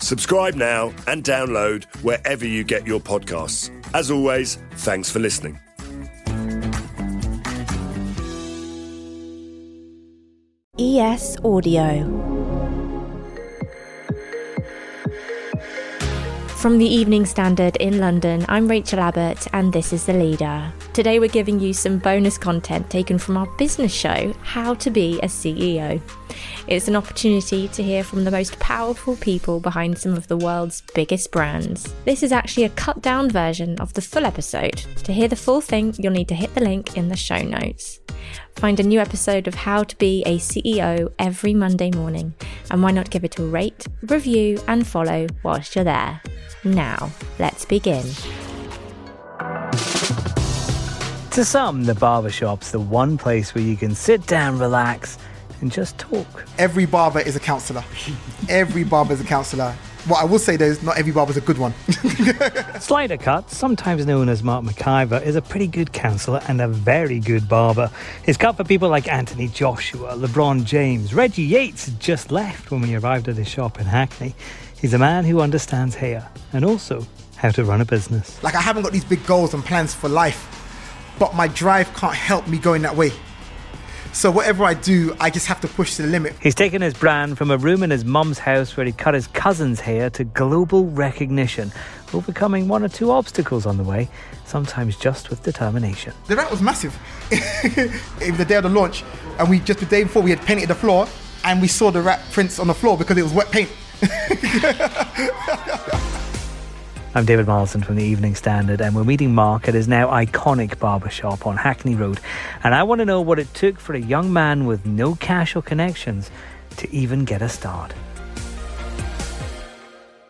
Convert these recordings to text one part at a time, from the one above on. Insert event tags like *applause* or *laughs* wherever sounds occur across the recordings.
Subscribe now and download wherever you get your podcasts. As always, thanks for listening. ES Audio. From the Evening Standard in London, I'm Rachel Abbott, and this is The Leader. Today, we're giving you some bonus content taken from our business show, How to Be a CEO. It's an opportunity to hear from the most powerful people behind some of the world's biggest brands. This is actually a cut down version of the full episode. To hear the full thing, you'll need to hit the link in the show notes. Find a new episode of How to Be a CEO every Monday morning, and why not give it a rate, review, and follow whilst you're there? Now, let's begin. To some, the barbershop's the one place where you can sit down, relax, and just talk. Every barber is a counselor. every barber is a counselor. What I will say though is not every barber is a good one. *laughs* SliderCuts, sometimes known as Mark Maciver, is a pretty good counselor and a very good barber. His cut for people like Anthony Joshua, LeBron James, Reggie Yates just left when we arrived at his shop in Hackney. He's a man who understands hair and also how to run a business. like I haven't got these big goals and plans for life, but my drive can't help me going that way. So whatever I do, I just have to push to the limit. He's taken his brand from a room in his mum's house where he cut his cousin's hair to global recognition, overcoming one or two obstacles on the way, sometimes just with determination. The rat was massive. *laughs* it was the day of the launch, and we just the day before we had painted the floor, and we saw the rat prints on the floor because it was wet paint. *laughs* I'm David Morrison from the Evening Standard, and we're meeting Mark at his now iconic barbershop on Hackney Road. And I want to know what it took for a young man with no cash or connections to even get a start.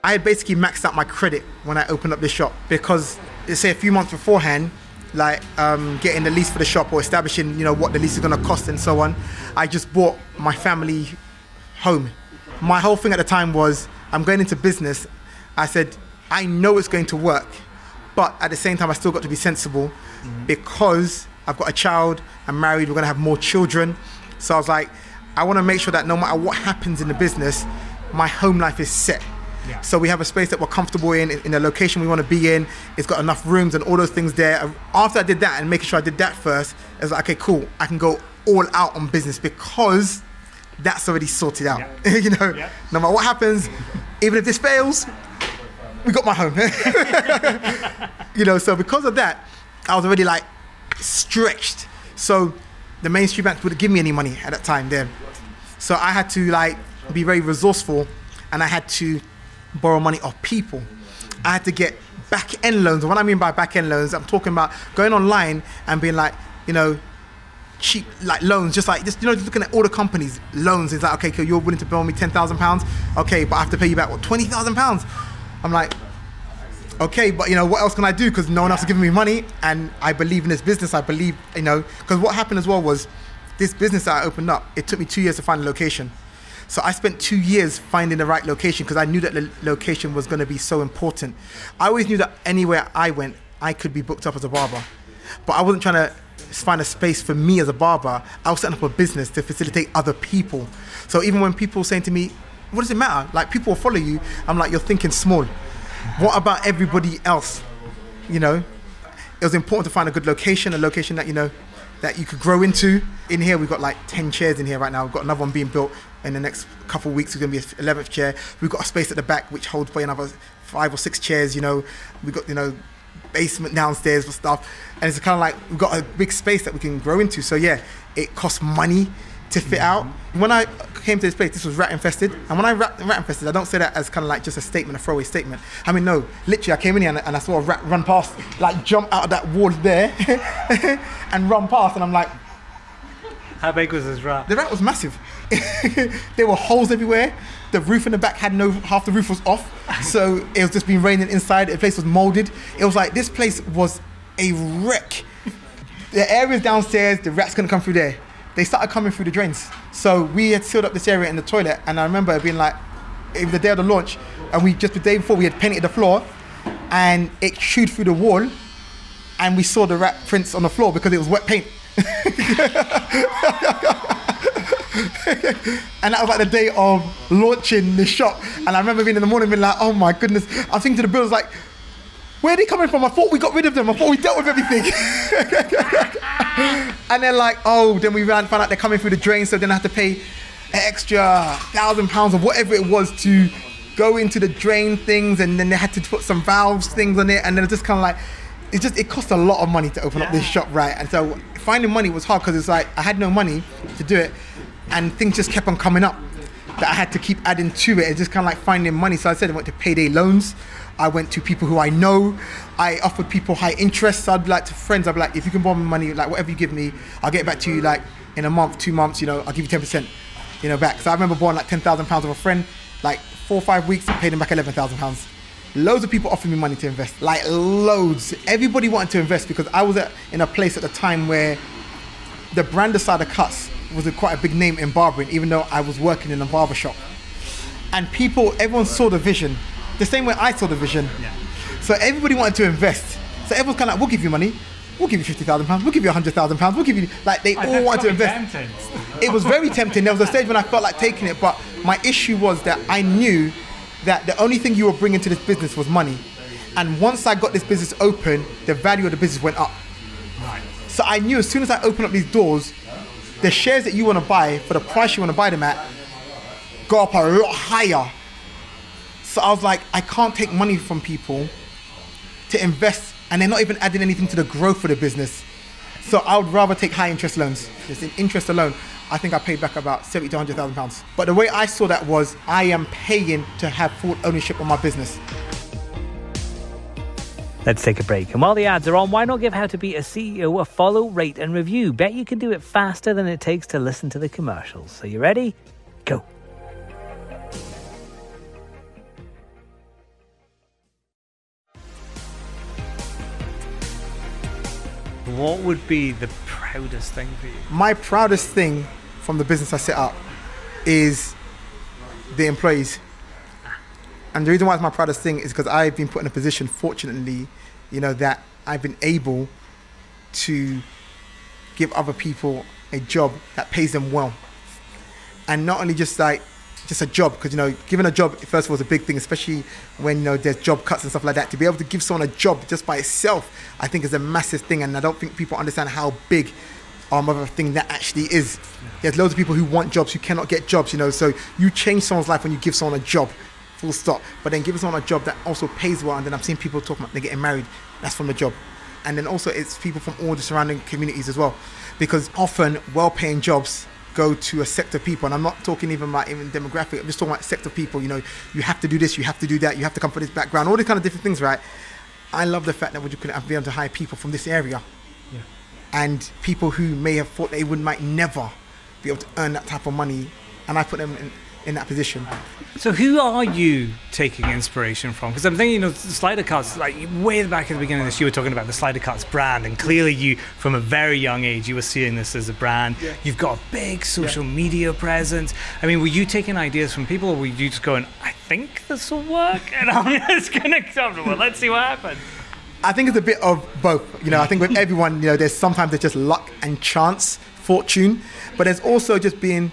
I had basically maxed out my credit when I opened up this shop because, let's say, a few months beforehand, like um, getting the lease for the shop or establishing, you know, what the lease is going to cost and so on, I just bought my family home. My whole thing at the time was, I'm going into business. I said, I know it's going to work, but at the same time, I still got to be sensible mm-hmm. because I've got a child, I'm married, we're going to have more children. So I was like, I want to make sure that no matter what happens in the business, my home life is set. So we have a space that we're comfortable in, in the location we want to be in. It's got enough rooms and all those things there. After I did that and making sure I did that first, I was like, okay, cool. I can go all out on business because that's already sorted out. *laughs* you know, no matter what happens, *laughs* even if this fails, we got my home. *laughs* you know, so because of that, I was already like stretched. So the mainstream banks wouldn't give me any money at that time then. So I had to like be very resourceful and I had to borrow money off people. I had to get back end loans. And what I mean by back end loans, I'm talking about going online and being like, you know, cheap like loans, just like just you know, just looking at all the companies loans. It's like, okay, cool, you're willing to borrow me ten thousand pounds, okay, but I have to pay you back what twenty thousand pounds. I'm like, okay, but you know, what else can I do? Because no one else is giving me money, and I believe in this business. I believe, you know, because what happened as well was this business that I opened up. It took me two years to find a location. So I spent two years finding the right location because I knew that the location was going to be so important. I always knew that anywhere I went, I could be booked up as a barber, but I wasn't trying to find a space for me as a barber. I was setting up a business to facilitate other people. So even when people were saying to me, "What does it matter?" Like people will follow you. I'm like, "You're thinking small. What about everybody else?" You know, it was important to find a good location, a location that you know that you could grow into. In here, we've got like 10 chairs in here right now. We've got another one being built in the next couple of weeks. It's going to be a 11th chair. We've got a space at the back which holds probably another five or six chairs. You know, we've got you know basement downstairs for stuff, and it's kind of like we've got a big space that we can grow into. So yeah, it costs money to fit mm-hmm. out. When I came to this place, this was rat infested, and when I rat, rat infested, I don't say that as kind of like just a statement, a throwaway statement. I mean, no, literally, I came in here and, and I saw a rat run past, like jump out of that wall there, *laughs* and run past, and I'm like, How big was this rat? The rat was massive. *laughs* there were holes everywhere. The roof in the back had no half the roof was off, *laughs* so it was just been raining inside. The place was molded. It was like this place was a wreck. The areas downstairs, the rats couldn't come through there. They started coming through the drains. So we had sealed up this area in the toilet, and I remember it being like, it was the day of the launch, and we just the day before we had painted the floor, and it chewed through the wall, and we saw the rat prints on the floor because it was wet paint. *laughs* and that was like the day of launching the shop. And I remember being in the morning being like, oh my goodness. I think to the builders like, where are they coming from? I thought we got rid of them. I thought we dealt with everything. *laughs* and then like, oh, then we ran, found out they're coming through the drain, so then I had to pay an extra thousand pounds or whatever it was to go into the drain things, and then they had to put some valves things on it, and then it's just kind of like, it just it cost a lot of money to open up this shop, right? And so finding money was hard because it's like I had no money to do it, and things just kept on coming up that I had to keep adding to it. It's just kind of like finding money. So I said I went to payday loans. I went to people who I know. I offered people high interest. I'd be like to friends, I'd be like, if you can borrow me money, like whatever you give me, I'll get back to you like in a month, two months, you know, I'll give you 10%, you know, back. So I remember borrowing like 10,000 pounds of a friend, like four or five weeks, paid him back 11,000 pounds. Loads of people offered me money to invest, like loads. Everybody wanted to invest because I was at, in a place at the time where the brand of SliderCuts was a, quite a big name in barbering, even though I was working in a barber shop. And people, everyone saw the vision, the same way I saw the vision. So everybody wanted to invest. So everyone's kind of like, we'll give you money, we'll give you fifty thousand pounds, we'll give you hundred thousand pounds, we'll give you like they all wanted to invest. It was very tempting. There was a stage when I felt like taking it, but my issue was that I knew that the only thing you were bringing to this business was money. And once I got this business open, the value of the business went up. So I knew as soon as I open up these doors, the shares that you want to buy for the price you want to buy them at go up a lot higher. So I was like, I can't take money from people to invest, and they're not even adding anything to the growth of the business. So I would rather take high interest loans. Just in interest alone, I think I paid back about seventy to hundred thousand pounds. But the way I saw that was, I am paying to have full ownership of my business. Let's take a break. And while the ads are on, why not give How to Be a CEO a follow, rate, and review? Bet you can do it faster than it takes to listen to the commercials. So, you ready? Go. What would be the proudest thing for you? My proudest thing from the business I set up is the employees. Ah. And the reason why it's my proudest thing is because I've been put in a position, fortunately, you know, that I've been able to give other people a job that pays them well. And not only just like just a job, because you know, giving a job first of all is a big thing, especially when you know there's job cuts and stuff like that. To be able to give someone a job just by itself, I think is a massive thing, and I don't think people understand how big um, of a thing that actually is. There's loads of people who want jobs who cannot get jobs, you know. So you change someone's life when you give someone a job, full stop. But then giving someone a job that also pays well, and then I've seen people talking about they're getting married. That's from the job, and then also it's people from all the surrounding communities as well, because often well-paying jobs go to a sector of people, and I'm not talking even about even demographic. I'm just talking about sector of people. You know, you have to do this, you have to do that, you have to come from this background, all these kind of different things, right? I love the fact that we could have been able to hire people from this area, and people who may have thought they would might never be able to earn that type of money, and I put them in, in that position. So, who are you taking inspiration from? Because I'm thinking, you know, the SliderCuts, like way back at the beginning of this, you were talking about the SliderCuts brand, and clearly you, from a very young age, you were seeing this as a brand. Yeah. You've got a big social media presence. I mean, were you taking ideas from people, or were you just going, I think this will work, and I'm *laughs* just going to come to well, let's see what happens? I think it's a bit of both. You know, I think with everyone, you know, there's sometimes there's just luck and chance, fortune, but there's also just being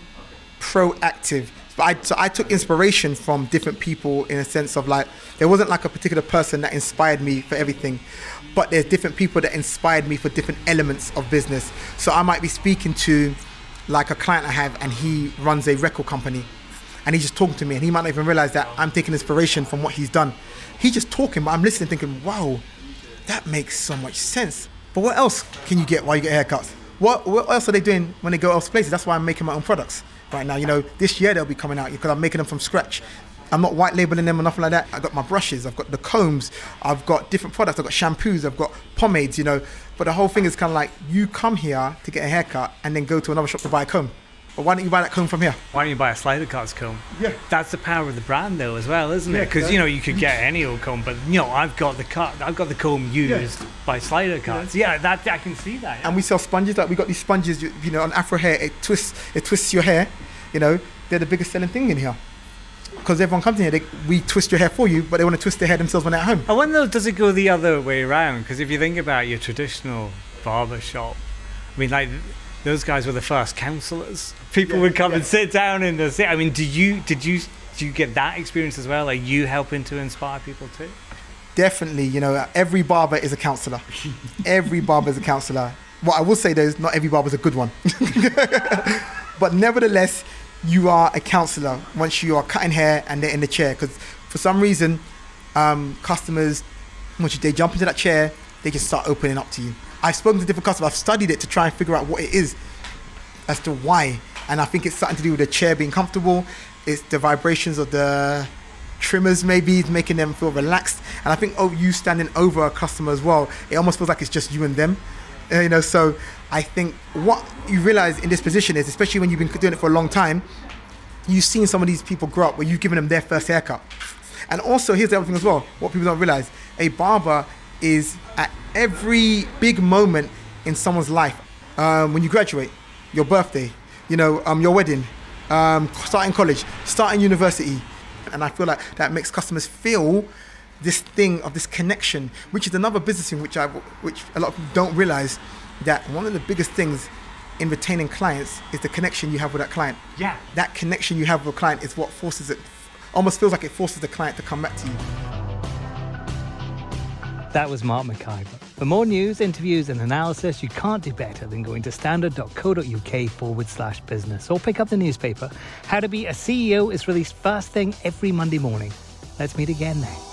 proactive. But I, so I took inspiration from different people in a sense of like, there wasn't like a particular person that inspired me for everything, but there's different people that inspired me for different elements of business. So I might be speaking to like a client I have and he runs a record company and he's just talking to me and he might not even realize that I'm taking inspiration from what he's done. He's just talking, but I'm listening thinking, wow, that makes so much sense. But what else can you get while you get haircuts? What, what else are they doing when they go else places? That's why I'm making my own products right now. You know, this year they'll be coming out because I'm making them from scratch. I'm not white labeling them or nothing like that. I've got my brushes, I've got the combs, I've got different products, I've got shampoos, I've got pomades, you know, But the whole thing is kind of like you come here to get a haircut and then go to another shop to buy a comb. But why don't you buy that comb from here? Why don't you buy a SliderCuts comb? Yeah. That's the power of the brand, though, as well, isn't it? Yeah, Because yeah. you know you could get any old comb, but you know I've got the cut. I've got the comb used by SliderCuts. Yeah, that I can see that. And we sell sponges. Like we got these sponges, you, you know, on Afro hair. It twists, it twists your hair. You know, they're the biggest selling thing in here. Because everyone comes in here, they, we twist your hair for you, but they want to twist their hair themselves when they're at home. I wonder, does it go the other way around? Because if you think about your traditional barber shop, I mean, like those guys were the first counselors. People Yeah, would come yeah. and sit down in the. seat. I mean, do you did you do you get that experience as well? Are you helping to inspire people too? Definitely, you know, every barber is a counselor. *laughs* every barber is a counselor. What I will say though is not every barber is a good one. *laughs* but nevertheless, you are a counselor once you are cutting hair and they're in the chair. Because for some reason, um, customers, once they jump into that chair, they just start opening up to you. I've spoken to different customers. I've studied it to try and figure out what it is as to why. And I think it's something to do with the chair being comfortable. It's the vibrations of the trimmers maybe making them feel relaxed. And I think oh, you standing over a customer as well, it almost feels like it's just you and them. Uh, you know, so I think what you realize in this position is, especially when you've been doing it for a long time, you've seen some of these people grow up where you've given them their first haircut. And also, here's the other thing as well what people don't realize a barber is at every big moment in someone's life. Um, when you graduate, your birthday, you know, um, your wedding, um, starting college, starting university. And I feel like that makes customers feel this thing of this connection, which is another business thing which I, which a lot of people don't realize that one of the biggest things in retaining clients is the connection you have with that client. Yeah. That connection you have with a client is what forces it, almost feels like it forces the client to come back to you. That was Mark Maciver. For more news, interviews, and analysis, you can't do better than going to standard.co.uk forward slash business or pick up the newspaper. How to Be a CEO is released first thing every Monday morning. Let's meet again there.